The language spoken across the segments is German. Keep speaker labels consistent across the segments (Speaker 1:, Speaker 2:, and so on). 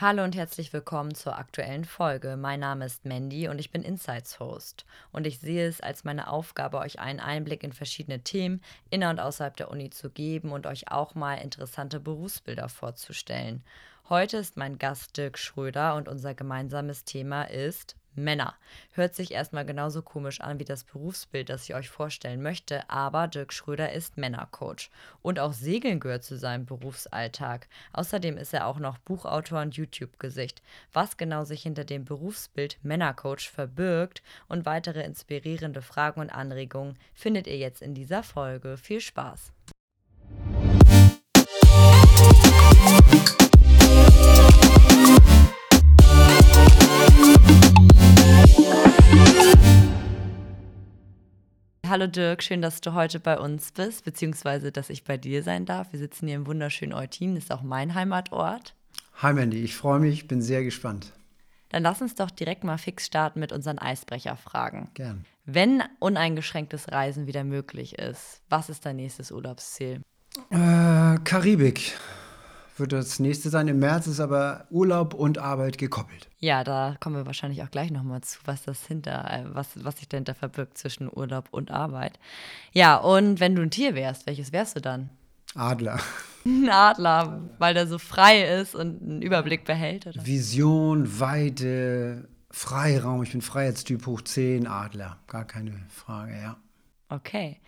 Speaker 1: Hallo und herzlich willkommen zur aktuellen Folge. Mein Name ist Mandy und ich bin Insights Host. Und ich sehe es als meine Aufgabe, euch einen Einblick in verschiedene Themen inner und außerhalb der Uni zu geben und euch auch mal interessante Berufsbilder vorzustellen. Heute ist mein Gast Dirk Schröder und unser gemeinsames Thema ist Männer. Hört sich erstmal genauso komisch an wie das Berufsbild, das ich euch vorstellen möchte, aber Dirk Schröder ist Männercoach. Und auch Segeln gehört zu seinem Berufsalltag. Außerdem ist er auch noch Buchautor und YouTube-Gesicht. Was genau sich hinter dem Berufsbild Männercoach verbirgt und weitere inspirierende Fragen und Anregungen findet ihr jetzt in dieser Folge. Viel Spaß! Hallo Dirk, schön, dass du heute bei uns bist, beziehungsweise dass ich bei dir sein darf. Wir sitzen hier im wunderschönen Eutin, das ist auch mein Heimatort.
Speaker 2: Hi Mandy, ich freue mich, bin sehr gespannt.
Speaker 1: Dann lass uns doch direkt mal fix starten mit unseren Eisbrecherfragen.
Speaker 2: Gern.
Speaker 1: Wenn uneingeschränktes Reisen wieder möglich ist, was ist dein nächstes Urlaubsziel?
Speaker 2: Äh, Karibik wird das nächste sein. Im März ist aber Urlaub und Arbeit gekoppelt.
Speaker 1: Ja, da kommen wir wahrscheinlich auch gleich nochmal zu, was das hinter, äh, was, was sich dahinter verbirgt zwischen Urlaub und Arbeit. Ja, und wenn du ein Tier wärst, welches wärst du dann?
Speaker 2: Adler.
Speaker 1: Ein Adler, weil der so frei ist und einen Überblick behält, oder?
Speaker 2: Vision, Weite, Freiraum. Ich bin Freiheitstyp hoch 10, Adler. Gar keine Frage, ja.
Speaker 1: Okay.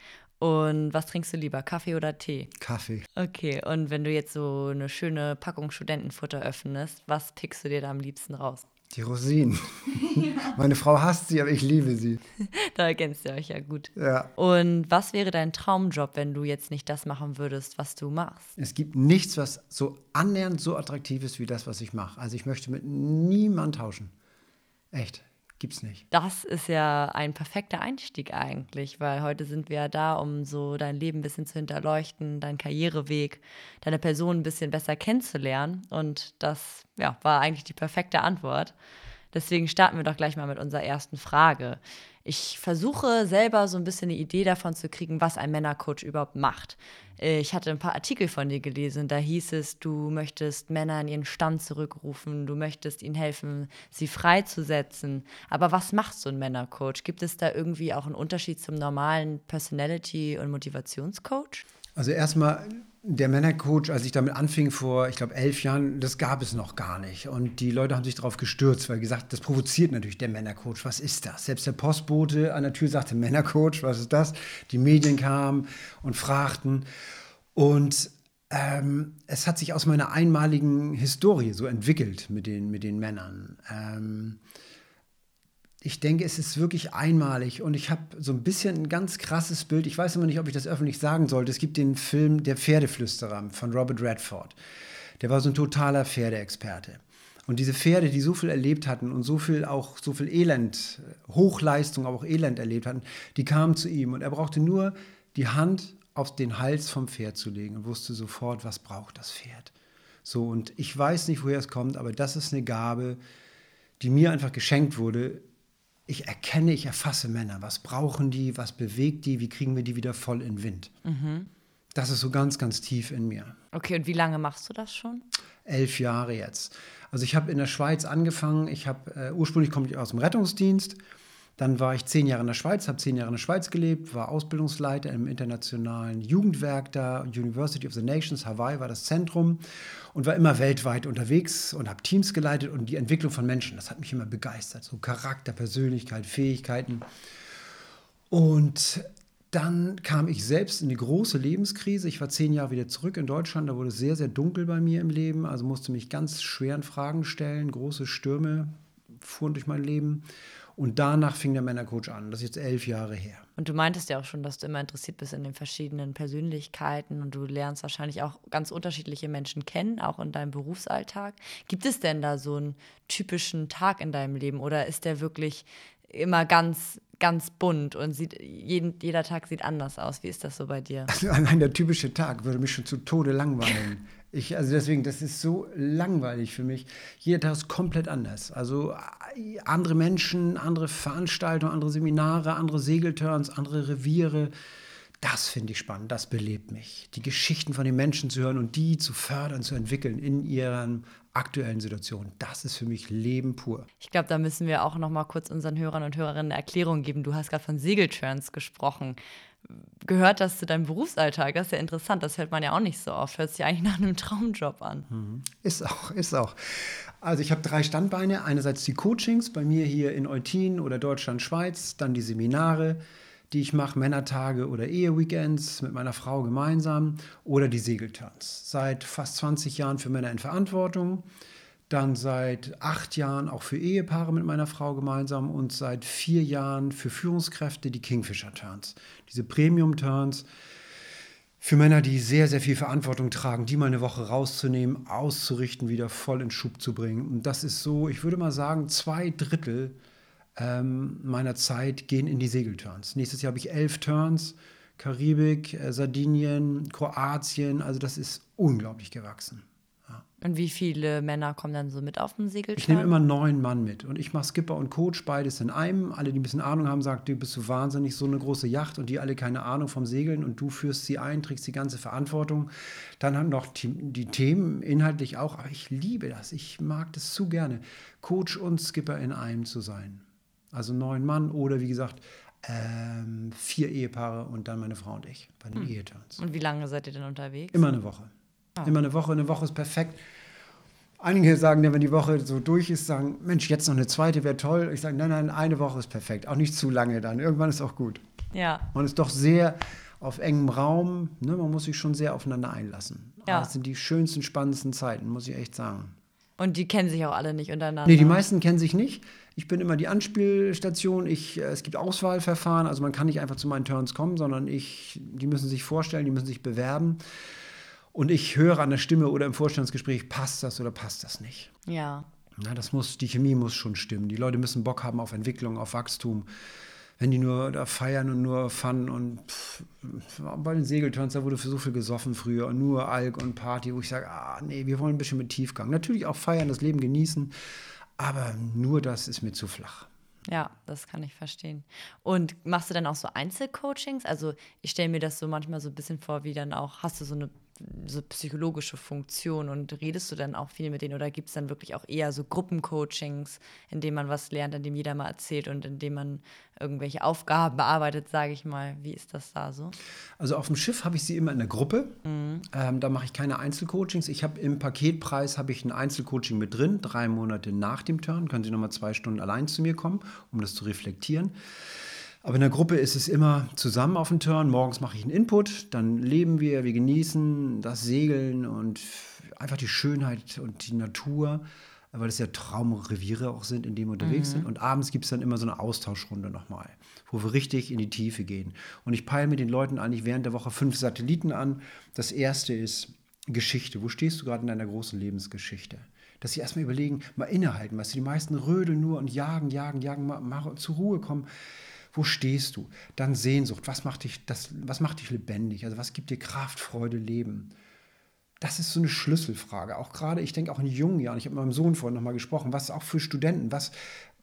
Speaker 1: Und was trinkst du lieber, Kaffee oder Tee?
Speaker 2: Kaffee.
Speaker 1: Okay, und wenn du jetzt so eine schöne Packung Studentenfutter öffnest, was pickst du dir da am liebsten raus?
Speaker 2: Die Rosinen. Ja. Meine Frau hasst sie, aber ich liebe sie.
Speaker 1: da ergänzt ihr euch ja gut.
Speaker 2: Ja.
Speaker 1: Und was wäre dein Traumjob, wenn du jetzt nicht das machen würdest, was du machst?
Speaker 2: Es gibt nichts, was so annähernd so attraktiv ist wie das, was ich mache. Also ich möchte mit niemand tauschen. Echt. Gibt's nicht.
Speaker 1: Das ist ja ein perfekter Einstieg eigentlich, weil heute sind wir ja da, um so dein Leben ein bisschen zu hinterleuchten, deinen Karriereweg, deine Person ein bisschen besser kennenzulernen. Und das ja, war eigentlich die perfekte Antwort. Deswegen starten wir doch gleich mal mit unserer ersten Frage. Ich versuche selber so ein bisschen eine Idee davon zu kriegen, was ein Männercoach überhaupt macht. Äh, ich hatte ein paar Artikel von dir gelesen, da hieß es, du möchtest Männer in ihren Stand zurückrufen, du möchtest ihnen helfen, sie freizusetzen. Aber was macht so ein Männercoach? Gibt es da irgendwie auch einen Unterschied zum normalen Personality- und Motivationscoach?
Speaker 2: Also erstmal der Männercoach, als ich damit anfing vor, ich glaube, elf Jahren, das gab es noch gar nicht. Und die Leute haben sich darauf gestürzt, weil gesagt, das provoziert natürlich der Männercoach. Was ist das? Selbst der Postbote an der Tür sagte, Männercoach, was ist das? Die Medien kamen und fragten. Und ähm, es hat sich aus meiner einmaligen Historie so entwickelt mit den, mit den Männern. Ähm, ich denke, es ist wirklich einmalig und ich habe so ein bisschen ein ganz krasses Bild. Ich weiß immer nicht, ob ich das öffentlich sagen sollte. Es gibt den Film Der Pferdeflüsterer von Robert Redford. Der war so ein totaler Pferdeexperte. Und diese Pferde, die so viel erlebt hatten und so viel auch so viel Elend, Hochleistung, aber auch Elend erlebt hatten, die kamen zu ihm und er brauchte nur die Hand auf den Hals vom Pferd zu legen und wusste sofort, was braucht das Pferd. So und ich weiß nicht, woher es kommt, aber das ist eine Gabe, die mir einfach geschenkt wurde, ich erkenne, ich erfasse Männer. Was brauchen die? Was bewegt die? Wie kriegen wir die wieder voll in Wind? Mhm. Das ist so ganz, ganz tief in mir.
Speaker 1: Okay, und wie lange machst du das schon?
Speaker 2: Elf Jahre jetzt. Also ich habe in der Schweiz angefangen. Ich habe äh, ursprünglich komme ich aus dem Rettungsdienst dann war ich zehn Jahre in der Schweiz, habe zehn Jahre in der Schweiz gelebt, war Ausbildungsleiter im internationalen Jugendwerk da, University of the Nations, Hawaii war das Zentrum und war immer weltweit unterwegs und habe Teams geleitet und die Entwicklung von Menschen, das hat mich immer begeistert, so Charakter, Persönlichkeit, Fähigkeiten. Und dann kam ich selbst in die große Lebenskrise. Ich war zehn Jahre wieder zurück in Deutschland. Da wurde es sehr, sehr dunkel bei mir im Leben. Also musste mich ganz schweren Fragen stellen. Große Stürme fuhren durch mein Leben. Und danach fing der Männercoach an. Das ist jetzt elf Jahre her.
Speaker 1: Und du meintest ja auch schon, dass du immer interessiert bist in den verschiedenen Persönlichkeiten und du lernst wahrscheinlich auch ganz unterschiedliche Menschen kennen, auch in deinem Berufsalltag. Gibt es denn da so einen typischen Tag in deinem Leben oder ist der wirklich immer ganz, ganz bunt und sieht, jeden, jeder Tag sieht anders aus? Wie ist das so bei dir?
Speaker 2: Also allein der typische Tag würde mich schon zu Tode langweilen. Ich, also deswegen, das ist so langweilig für mich. Jeder Tag ist komplett anders. Also äh, andere Menschen, andere Veranstaltungen, andere Seminare, andere Segelturns, andere Reviere. Das finde ich spannend, das belebt mich. Die Geschichten von den Menschen zu hören und die zu fördern, zu entwickeln in ihren aktuellen Situation. Das ist für mich Leben pur.
Speaker 1: Ich glaube, da müssen wir auch noch mal kurz unseren Hörern und Hörerinnen eine Erklärung geben. Du hast gerade von Segelturns gesprochen. Gehört das zu deinem Berufsalltag? Das ist ja interessant. Das hört man ja auch nicht so oft. Hört sich eigentlich nach einem Traumjob an.
Speaker 2: Mhm. Ist auch, ist auch. Also ich habe drei Standbeine. Einerseits die Coachings bei mir hier in Eutin oder Deutschland, Schweiz. Dann die Seminare die ich mache, Männertage oder Eheweekends mit meiner Frau gemeinsam oder die Segeltanz. Seit fast 20 Jahren für Männer in Verantwortung, dann seit acht Jahren auch für Ehepaare mit meiner Frau gemeinsam und seit vier Jahren für Führungskräfte die Kingfisher Turns. Diese Premium Turns für Männer, die sehr, sehr viel Verantwortung tragen, die mal eine Woche rauszunehmen, auszurichten, wieder voll in Schub zu bringen. Und das ist so, ich würde mal sagen, zwei Drittel ähm, meiner Zeit gehen in die Segelturns. Nächstes Jahr habe ich elf Turns, Karibik, äh, Sardinien, Kroatien. Also das ist unglaublich gewachsen.
Speaker 1: Ja. Und wie viele Männer kommen dann so mit auf den Segelturn?
Speaker 2: Ich nehme immer neun Mann mit. Und ich mache Skipper und Coach beides in einem. Alle, die ein bisschen Ahnung haben, sagen, du bist so wahnsinnig, so eine große Yacht und die alle keine Ahnung vom Segeln und du führst sie ein, trägst die ganze Verantwortung. Dann haben noch die, die Themen inhaltlich auch. Aber ich liebe das. Ich mag das zu gerne, Coach und Skipper in einem zu sein. Also neun Mann oder wie gesagt, ähm, vier Ehepaare und dann meine Frau und ich bei den hm. Eheturns.
Speaker 1: Und wie lange seid ihr denn unterwegs?
Speaker 2: Immer eine Woche. Oh. Immer eine Woche. Eine Woche ist perfekt. Einige sagen ja, wenn die Woche so durch ist, sagen, Mensch, jetzt noch eine zweite wäre toll. Ich sage, nein, nein, eine Woche ist perfekt. Auch nicht zu lange dann. Irgendwann ist auch gut.
Speaker 1: Ja.
Speaker 2: Man ist doch sehr auf engem Raum. Ne? Man muss sich schon sehr aufeinander einlassen. Ja. Das sind die schönsten, spannendsten Zeiten, muss ich echt sagen.
Speaker 1: Und die kennen sich auch alle nicht untereinander.
Speaker 2: Nee, die meisten kennen sich nicht. Ich bin immer die Anspielstation. Ich, äh, es gibt Auswahlverfahren, also man kann nicht einfach zu meinen Turns kommen, sondern ich, die müssen sich vorstellen, die müssen sich bewerben. Und ich höre an der Stimme oder im Vorstellungsgespräch, passt das oder passt das nicht.
Speaker 1: Ja.
Speaker 2: Na, das muss, die Chemie muss schon stimmen. Die Leute müssen Bock haben auf Entwicklung, auf Wachstum. Wenn die nur da feiern und nur Fun und pff, bei den Segelturns, da wurde für so viel gesoffen früher und nur Alk und Party, wo ich sage, ah nee, wir wollen ein bisschen mit Tiefgang. Natürlich auch feiern, das Leben genießen, aber nur das ist mir zu flach.
Speaker 1: Ja, das kann ich verstehen. Und machst du dann auch so Einzelcoachings? Also ich stelle mir das so manchmal so ein bisschen vor, wie dann auch, hast du so eine so psychologische Funktion und redest du dann auch viel mit denen oder gibt es dann wirklich auch eher so Gruppencoachings, in denen man was lernt, in dem jeder mal erzählt und in dem man irgendwelche Aufgaben bearbeitet, sage ich mal. Wie ist das da so?
Speaker 2: Also auf dem Schiff habe ich sie immer in der Gruppe. Mhm. Ähm, da mache ich keine Einzelcoachings. Ich habe im Paketpreis habe ich ein Einzelcoaching mit drin, drei Monate nach dem Turn. Können Sie nochmal zwei Stunden allein zu mir kommen, um das zu reflektieren. Aber in der Gruppe ist es immer zusammen auf dem Turn. Morgens mache ich einen Input, dann leben wir, wir genießen das Segeln und einfach die Schönheit und die Natur, weil es ja Traumreviere auch sind, in denen wir unterwegs mhm. sind. Und abends gibt es dann immer so eine Austauschrunde nochmal, wo wir richtig in die Tiefe gehen. Und ich peile mit den Leuten eigentlich während der Woche fünf Satelliten an. Das erste ist Geschichte. Wo stehst du gerade in deiner großen Lebensgeschichte? Dass sie erstmal überlegen, mal innehalten, weißt du, die meisten rödeln nur und jagen, jagen, jagen, mal, mal zur Ruhe kommen wo stehst du? Dann Sehnsucht. Was macht dich, das, was macht dich lebendig? Also was gibt dir Kraft, Freude, Leben? Das ist so eine Schlüsselfrage. Auch gerade, ich denke auch in jungen Jahren, ich habe mit meinem Sohn vorhin nochmal gesprochen, was auch für Studenten, was,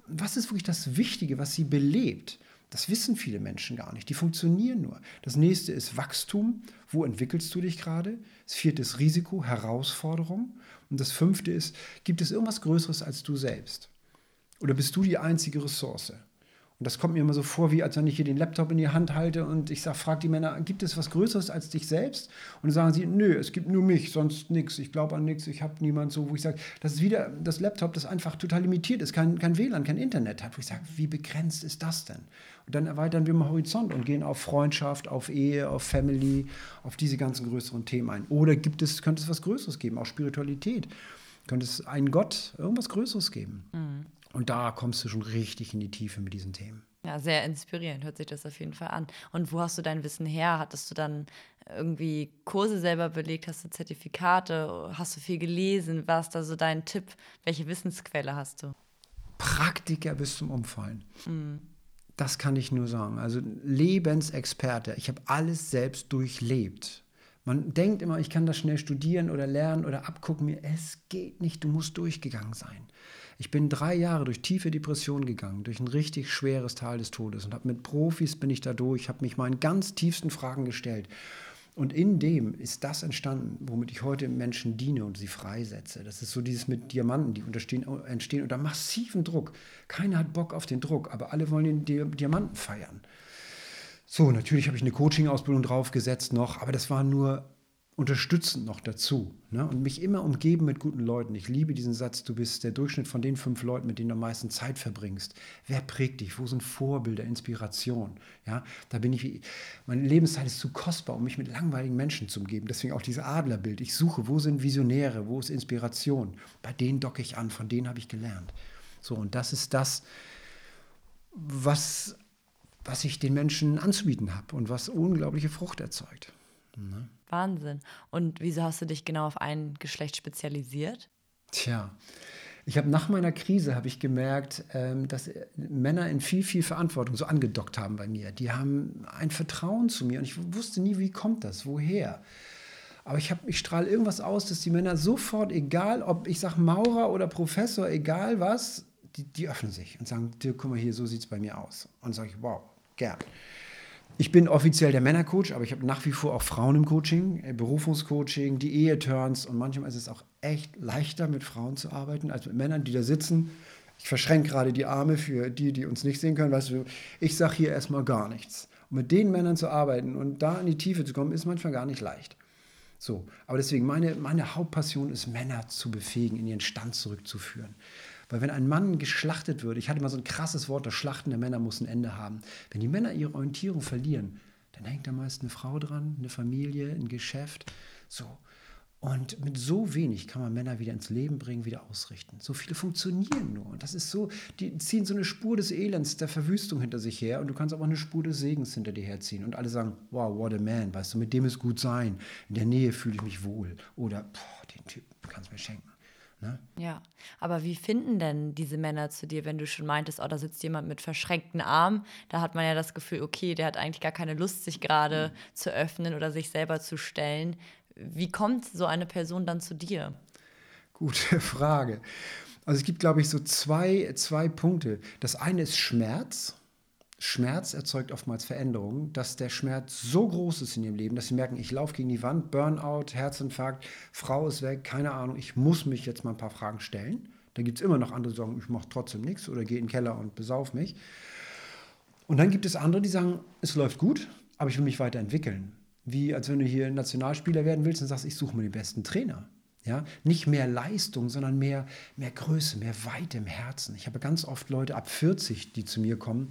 Speaker 2: was ist wirklich das Wichtige, was sie belebt? Das wissen viele Menschen gar nicht. Die funktionieren nur. Das nächste ist Wachstum. Wo entwickelst du dich gerade? Das vierte ist Risiko, Herausforderung. Und das fünfte ist, gibt es irgendwas Größeres als du selbst? Oder bist du die einzige Ressource? Und das kommt mir immer so vor, wie als wenn ich hier den Laptop in die Hand halte und ich sage, frag die Männer, gibt es was Größeres als dich selbst? Und dann sagen sie, nö, es gibt nur mich, sonst nichts. Ich glaube an nichts, ich habe niemand so, wo ich sage, das ist wieder das Laptop, das einfach total limitiert ist, kein, kein WLAN, kein Internet hat. Wo ich sage, wie begrenzt ist das denn? Und dann erweitern wir mal Horizont und gehen auf Freundschaft, auf Ehe, auf Family, auf diese ganzen größeren Themen ein. Oder gibt es, könnte es was Größeres geben, auch Spiritualität? Könnte es einen Gott, irgendwas Größeres geben? Mhm. Und da kommst du schon richtig in die Tiefe mit diesen Themen.
Speaker 1: Ja, sehr inspirierend, hört sich das auf jeden Fall an. Und wo hast du dein Wissen her? Hattest du dann irgendwie Kurse selber belegt? Hast du Zertifikate? Hast du viel gelesen? Was ist da so dein Tipp? Welche Wissensquelle hast du?
Speaker 2: Praktiker bis zum Umfallen. Mhm. Das kann ich nur sagen. Also Lebensexperte. Ich habe alles selbst durchlebt Man denkt immer, ich kann das schnell studieren oder lernen oder abgucken. Mir, es geht nicht, du musst durchgegangen sein. Ich bin drei Jahre durch tiefe Depressionen gegangen, durch ein richtig schweres Tal des Todes und habe mit Profis bin ich da durch, habe mich meinen ganz tiefsten Fragen gestellt. Und in dem ist das entstanden, womit ich heute Menschen diene und sie freisetze. Das ist so dieses mit Diamanten, die entstehen unter massivem Druck. Keiner hat Bock auf den Druck, aber alle wollen den Diamanten feiern. So, natürlich habe ich eine Coaching-Ausbildung draufgesetzt noch, aber das war nur unterstützend noch dazu. Ne? Und mich immer umgeben mit guten Leuten. Ich liebe diesen Satz, du bist der Durchschnitt von den fünf Leuten, mit denen du am meisten Zeit verbringst. Wer prägt dich? Wo sind Vorbilder, Inspiration? Ja, da bin ich, meine Lebenszeit ist zu kostbar, um mich mit langweiligen Menschen zu umgeben. Deswegen auch dieses Adlerbild. Ich suche, wo sind Visionäre, wo ist Inspiration? Bei denen docke ich an, von denen habe ich gelernt. So, und das ist das, was, was ich den Menschen anzubieten habe und was unglaubliche Frucht erzeugt.
Speaker 1: Ne? Wahnsinn. Und wieso hast du dich genau auf ein Geschlecht spezialisiert?
Speaker 2: Tja, ich habe nach meiner Krise habe ich gemerkt, ähm, dass Männer in viel, viel Verantwortung so angedockt haben bei mir. Die haben ein Vertrauen zu mir und ich wusste nie, wie kommt das, woher. Aber ich, ich strahle irgendwas aus, dass die Männer sofort, egal ob ich sage Maurer oder Professor, egal was, die, die öffnen sich und sagen, guck mal hier, so sieht es bei mir aus. Und sage ich, wow, gern. Ich bin offiziell der Männercoach, aber ich habe nach wie vor auch Frauen im Coaching, äh, Berufungscoaching, die Ehe-Turns und manchmal ist es auch echt leichter, mit Frauen zu arbeiten, als mit Männern, die da sitzen. Ich verschränke gerade die Arme für die, die uns nicht sehen können. Weißt du, ich sage hier erstmal gar nichts. Und mit den Männern zu arbeiten und da in die Tiefe zu kommen, ist manchmal gar nicht leicht. So, aber deswegen, meine, meine Hauptpassion ist, Männer zu befähigen, in ihren Stand zurückzuführen. Weil wenn ein Mann geschlachtet wird, ich hatte mal so ein krasses Wort, das Schlachten der Männer muss ein Ende haben. Wenn die Männer ihre Orientierung verlieren, dann hängt da meist eine Frau dran, eine Familie, ein Geschäft. So. Und mit so wenig kann man Männer wieder ins Leben bringen, wieder ausrichten. So viele funktionieren nur. Und das ist so, die ziehen so eine Spur des Elends, der Verwüstung hinter sich her. Und du kannst aber auch eine Spur des Segens hinter dir herziehen. Und alle sagen, wow, what a man, weißt du, mit dem ist gut sein. In der Nähe fühle ich mich wohl. Oder, boah, den Typ kannst du mir schenken.
Speaker 1: Ne? Ja, aber wie finden denn diese Männer zu dir, wenn du schon meintest, oh, da sitzt jemand mit verschränkten Armen? Da hat man ja das Gefühl, okay, der hat eigentlich gar keine Lust, sich gerade mhm. zu öffnen oder sich selber zu stellen. Wie kommt so eine Person dann zu dir?
Speaker 2: Gute Frage. Also es gibt, glaube ich, so zwei, zwei Punkte. Das eine ist Schmerz. Schmerz erzeugt oftmals Veränderungen, dass der Schmerz so groß ist in ihrem Leben, dass sie merken, ich laufe gegen die Wand, Burnout, Herzinfarkt, Frau ist weg, keine Ahnung, ich muss mich jetzt mal ein paar Fragen stellen. Dann gibt es immer noch andere, die sagen, ich mache trotzdem nichts oder gehe in den Keller und besauf mich. Und dann gibt es andere, die sagen, es läuft gut, aber ich will mich weiterentwickeln. Wie als wenn du hier Nationalspieler werden willst und sagst, ich suche mir den besten Trainer. Ja, nicht mehr Leistung, sondern mehr, mehr Größe, mehr Weite im Herzen. Ich habe ganz oft Leute ab 40, die zu mir kommen,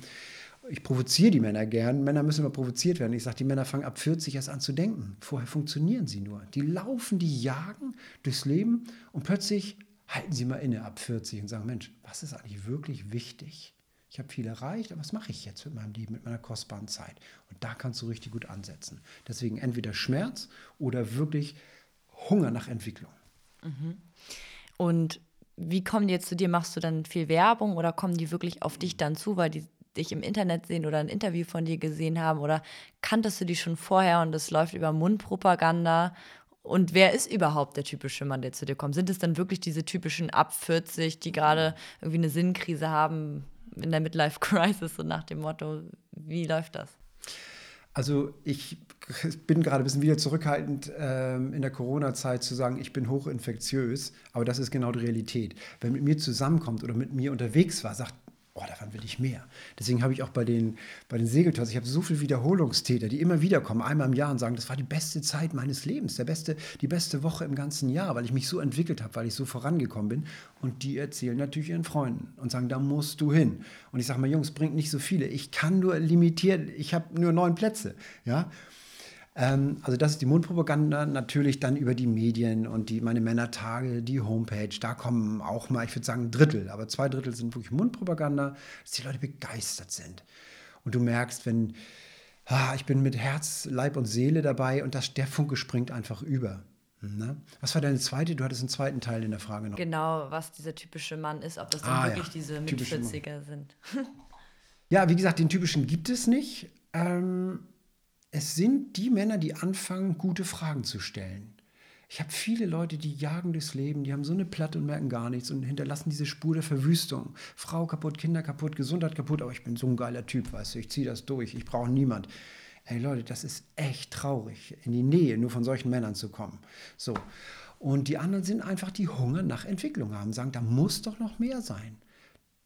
Speaker 2: ich provoziere die Männer gern. Männer müssen immer provoziert werden. Ich sage, die Männer fangen ab 40 erst an zu denken. Vorher funktionieren sie nur. Die laufen, die jagen durchs Leben und plötzlich halten sie mal inne ab 40 und sagen, Mensch, was ist eigentlich wirklich wichtig? Ich habe viel erreicht, aber was mache ich jetzt mit meinem Leben, mit meiner kostbaren Zeit? Und da kannst du richtig gut ansetzen. Deswegen entweder Schmerz oder wirklich Hunger nach Entwicklung.
Speaker 1: Mhm. Und wie kommen die jetzt zu dir? Machst du dann viel Werbung oder kommen die wirklich auf dich dann zu, weil die dich im Internet sehen oder ein Interview von dir gesehen haben oder kanntest du die schon vorher und es läuft über Mundpropaganda? Und wer ist überhaupt der typische Mann, der zu dir kommt? Sind es dann wirklich diese typischen ab 40, die gerade irgendwie eine Sinnkrise haben in der Midlife Crisis, so nach dem Motto, wie läuft das?
Speaker 2: Also ich bin gerade ein bisschen wieder zurückhaltend ähm, in der Corona-Zeit zu sagen, ich bin hochinfektiös, aber das ist genau die Realität. Wer mit mir zusammenkommt oder mit mir unterwegs war, sagt, oh, davon will ich mehr. Deswegen habe ich auch bei den, bei den Segeltours, ich habe so viele Wiederholungstäter, die immer wieder kommen, einmal im Jahr und sagen, das war die beste Zeit meines Lebens, der beste, die beste Woche im ganzen Jahr, weil ich mich so entwickelt habe, weil ich so vorangekommen bin. Und die erzählen natürlich ihren Freunden und sagen, da musst du hin. Und ich sage mal, Jungs, bringt nicht so viele. Ich kann nur limitiert, ich habe nur neun Plätze. Ja? Ähm, also das ist die Mundpropaganda, natürlich dann über die Medien und die meine Männertage, die Homepage, da kommen auch mal, ich würde sagen, ein Drittel, aber zwei Drittel sind wirklich Mundpropaganda, dass die Leute begeistert sind. Und du merkst, wenn, ah, ich bin mit Herz, Leib und Seele dabei und das, der Funke springt einfach über. Ne? Was war deine zweite? Du hattest einen zweiten Teil in der Frage noch.
Speaker 1: Genau, was dieser typische Mann ist, ob das dann ah, wirklich ja. diese mit 40er sind.
Speaker 2: ja, wie gesagt, den typischen gibt es nicht. Ähm, es sind die Männer, die anfangen, gute Fragen zu stellen. Ich habe viele Leute, die jagen durchs Leben, die haben so eine Platte und merken gar nichts und hinterlassen diese Spur der Verwüstung. Frau kaputt, Kinder kaputt, Gesundheit kaputt, aber ich bin so ein geiler Typ, weißt du, ich ziehe das durch, ich brauche niemand. Ey Leute, das ist echt traurig, in die Nähe nur von solchen Männern zu kommen. So. Und die anderen sind einfach, die Hunger nach Entwicklung haben, sagen, da muss doch noch mehr sein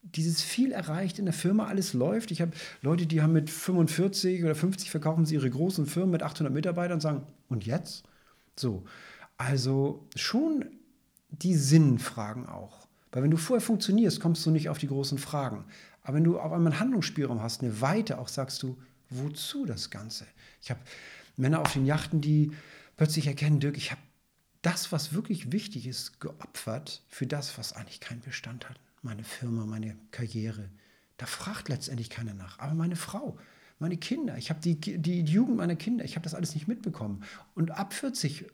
Speaker 2: dieses viel erreicht in der Firma, alles läuft. Ich habe Leute, die haben mit 45 oder 50 verkaufen sie ihre großen Firmen mit 800 Mitarbeitern und sagen, und jetzt? So, also schon die Sinnfragen auch. Weil wenn du vorher funktionierst, kommst du nicht auf die großen Fragen. Aber wenn du auf einmal einen Handlungsspielraum hast, eine Weite, auch sagst du, wozu das Ganze? Ich habe Männer auf den Yachten, die plötzlich erkennen, Dirk, ich habe das, was wirklich wichtig ist, geopfert für das, was eigentlich keinen Bestand hat meine Firma, meine Karriere. Da fragt letztendlich keiner nach. Aber meine Frau, meine Kinder, ich habe die, die, Jugend meiner Kinder, ich habe das alles nicht mitbekommen. Und ab 40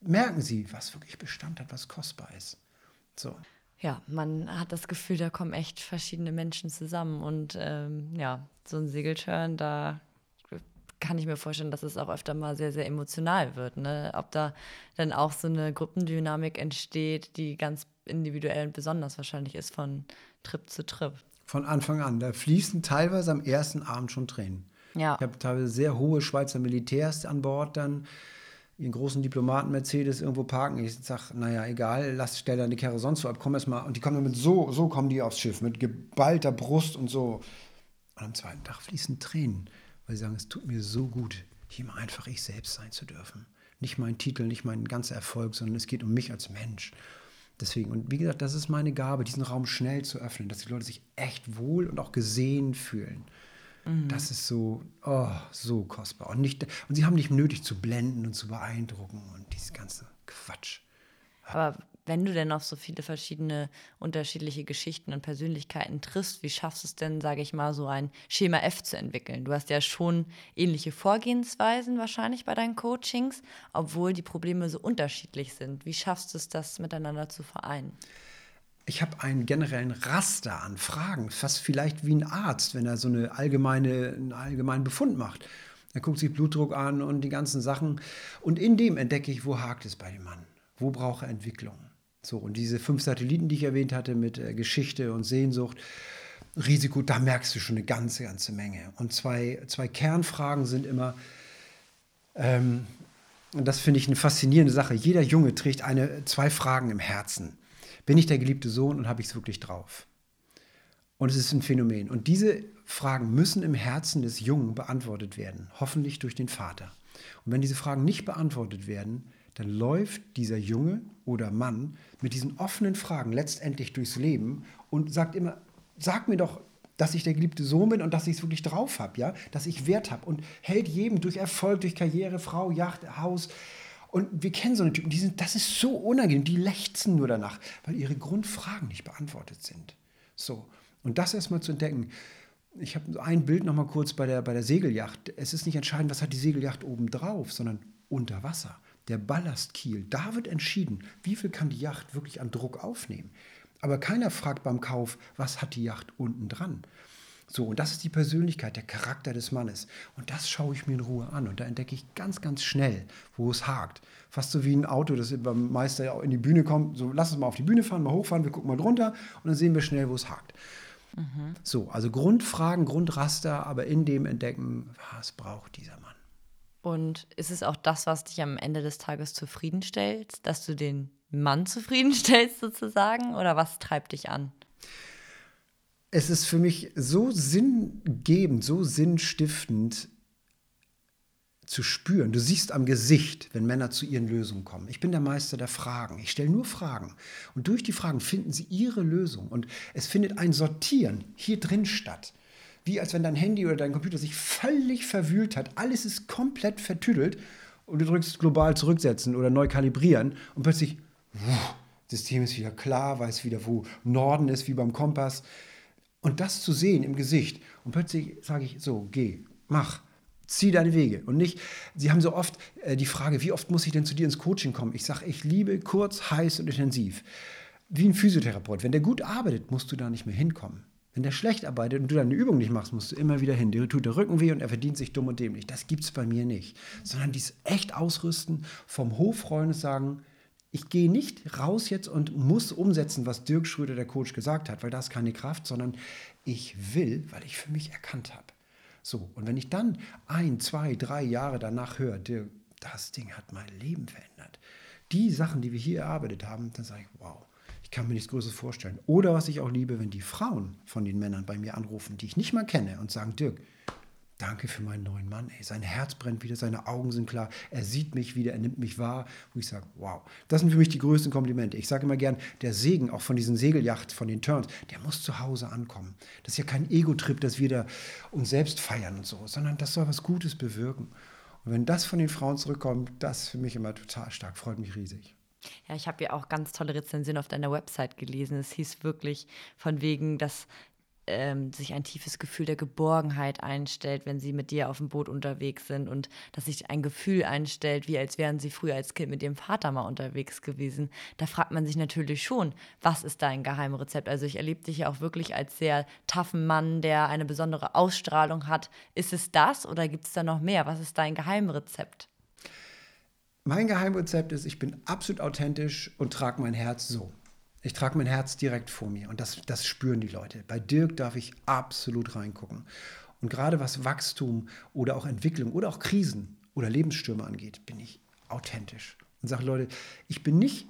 Speaker 2: merken sie, was wirklich Bestand hat, was kostbar ist. So.
Speaker 1: Ja, man hat das Gefühl, da kommen echt verschiedene Menschen zusammen. Und ähm, ja, so ein Segelturn, da kann ich mir vorstellen, dass es auch öfter mal sehr, sehr emotional wird. Ne? Ob da dann auch so eine Gruppendynamik entsteht, die ganz individuell und besonders wahrscheinlich ist von Trip zu Trip.
Speaker 2: Von Anfang an. Da fließen teilweise am ersten Abend schon Tränen. Ja. Ich habe teilweise sehr hohe Schweizer Militärs an Bord dann ihren großen Diplomaten-Mercedes irgendwo parken. Ich sage, naja, egal, lass, stell deine Kerre sonst so ab, komm erst mal. Und die kommen dann mit so, so kommen die aufs Schiff, mit geballter Brust und so. Und am zweiten Tag fließen Tränen, weil sie sagen, es tut mir so gut, hier mal einfach ich selbst sein zu dürfen. Nicht mein Titel, nicht mein ganzer Erfolg, sondern es geht um mich als Mensch. Deswegen, und wie gesagt, das ist meine Gabe, diesen Raum schnell zu öffnen, dass die Leute sich echt wohl und auch gesehen fühlen. Mhm. Das ist so, oh, so kostbar. Und, nicht, und sie haben nicht nötig zu blenden und zu beeindrucken und dieses ganze Quatsch.
Speaker 1: Aber wenn du denn auf so viele verschiedene unterschiedliche Geschichten und Persönlichkeiten triffst, wie schaffst du es denn, sage ich mal, so ein Schema F zu entwickeln? Du hast ja schon ähnliche Vorgehensweisen wahrscheinlich bei deinen Coachings, obwohl die Probleme so unterschiedlich sind. Wie schaffst du es, das miteinander zu vereinen?
Speaker 2: Ich habe einen generellen Raster an Fragen, fast vielleicht wie ein Arzt, wenn er so eine allgemeine, einen allgemeinen Befund macht. Er guckt sich Blutdruck an und die ganzen Sachen. Und in dem entdecke ich, wo hakt es bei dem Mann? Wo braucht er Entwicklung? So, und diese fünf Satelliten, die ich erwähnt hatte, mit äh, Geschichte und Sehnsucht, Risiko, da merkst du schon eine ganze, ganze Menge. Und zwei, zwei Kernfragen sind immer, ähm, und das finde ich eine faszinierende Sache, jeder Junge trägt eine, zwei Fragen im Herzen. Bin ich der geliebte Sohn und habe ich es wirklich drauf? Und es ist ein Phänomen. Und diese Fragen müssen im Herzen des Jungen beantwortet werden, hoffentlich durch den Vater. Und wenn diese Fragen nicht beantwortet werden, dann läuft dieser Junge oder Mann mit diesen offenen Fragen letztendlich durchs Leben und sagt immer, sag mir doch, dass ich der geliebte Sohn bin und dass ich es wirklich drauf habe, ja, dass ich Wert habe und hält jedem durch Erfolg, durch Karriere, Frau, Yacht, Haus. Und wir kennen so eine Typen, die sind, das ist so unangenehm, die lechzen nur danach, weil ihre Grundfragen nicht beantwortet sind. So, und das erstmal zu entdecken. Ich habe ein Bild nochmal kurz bei der, bei der Segelyacht. Es ist nicht entscheidend, was hat die Segelyacht oben drauf, sondern unter Wasser der Ballastkiel, da wird entschieden, wie viel kann die Yacht wirklich an Druck aufnehmen. Aber keiner fragt beim Kauf, was hat die Yacht unten dran. So, und das ist die Persönlichkeit, der Charakter des Mannes. Und das schaue ich mir in Ruhe an. Und da entdecke ich ganz, ganz schnell, wo es hakt. Fast so wie ein Auto, das beim Meister auch in die Bühne kommt. So, lass uns mal auf die Bühne fahren, mal hochfahren, wir gucken mal drunter und dann sehen wir schnell, wo es hakt. Mhm. So, also Grundfragen, Grundraster, aber in dem entdecken, was braucht dieser Mann.
Speaker 1: Und ist es auch das, was dich am Ende des Tages zufriedenstellt, dass du den Mann zufriedenstellst sozusagen? Oder was treibt dich an?
Speaker 2: Es ist für mich so sinngebend, so sinnstiftend zu spüren. Du siehst am Gesicht, wenn Männer zu ihren Lösungen kommen. Ich bin der Meister der Fragen. Ich stelle nur Fragen. Und durch die Fragen finden sie ihre Lösung. Und es findet ein Sortieren hier drin statt wie als wenn dein Handy oder dein Computer sich völlig verwühlt hat. Alles ist komplett vertüdelt und du drückst global zurücksetzen oder neu kalibrieren und plötzlich, wuh, System ist wieder klar, weiß wieder, wo Norden ist, wie beim Kompass. Und das zu sehen im Gesicht. Und plötzlich sage ich, so, geh, mach, zieh deine Wege. Und nicht, sie haben so oft äh, die Frage, wie oft muss ich denn zu dir ins Coaching kommen? Ich sage, ich liebe kurz, heiß und intensiv. Wie ein Physiotherapeut. Wenn der gut arbeitet, musst du da nicht mehr hinkommen. Wenn der schlecht arbeitet und du deine Übung nicht machst, musst du immer wieder hin. Dir tut der Rücken weh und er verdient sich dumm und dämlich. Das gibt es bei mir nicht. Sondern dies echt ausrüsten, vom Hof rollen und sagen, ich gehe nicht raus jetzt und muss umsetzen, was Dirk Schröder, der Coach, gesagt hat, weil da ist keine Kraft, sondern ich will, weil ich für mich erkannt habe. So, und wenn ich dann ein, zwei, drei Jahre danach höre, Dirk, das Ding hat mein Leben verändert. Die Sachen, die wir hier erarbeitet haben, dann sage ich, wow, ich kann mir nichts Größeres vorstellen. Oder was ich auch liebe, wenn die Frauen von den Männern bei mir anrufen, die ich nicht mal kenne und sagen, Dirk, Danke für meinen neuen Mann. Ey, sein Herz brennt wieder, seine Augen sind klar, er sieht mich wieder, er nimmt mich wahr. Wo ich sage, wow, das sind für mich die größten Komplimente. Ich sage immer gern, der Segen auch von diesen Segelyachten, von den Turns, der muss zu Hause ankommen. Das ist ja kein Ego-Trip, dass wir da uns selbst feiern und so, sondern das soll was Gutes bewirken. Und wenn das von den Frauen zurückkommt, das ist für mich immer total stark, freut mich riesig.
Speaker 1: Ja, ich habe ja auch ganz tolle Rezensionen auf deiner Website gelesen. Es hieß wirklich von wegen, dass ähm, sich ein tiefes Gefühl der Geborgenheit einstellt, wenn sie mit dir auf dem Boot unterwegs sind und dass sich ein Gefühl einstellt, wie als wären sie früher als Kind mit ihrem Vater mal unterwegs gewesen. Da fragt man sich natürlich schon, was ist dein Geheimrezept? Also ich erlebe dich ja auch wirklich als sehr taffen Mann, der eine besondere Ausstrahlung hat. Ist es das oder gibt es da noch mehr? Was ist dein Geheimrezept?
Speaker 2: Mein Geheimrezept ist, ich bin absolut authentisch und trage mein Herz so. Ich trage mein Herz direkt vor mir und das, das spüren die Leute. Bei Dirk darf ich absolut reingucken. Und gerade was Wachstum oder auch Entwicklung oder auch Krisen oder Lebensstürme angeht, bin ich authentisch und sage Leute, ich bin nicht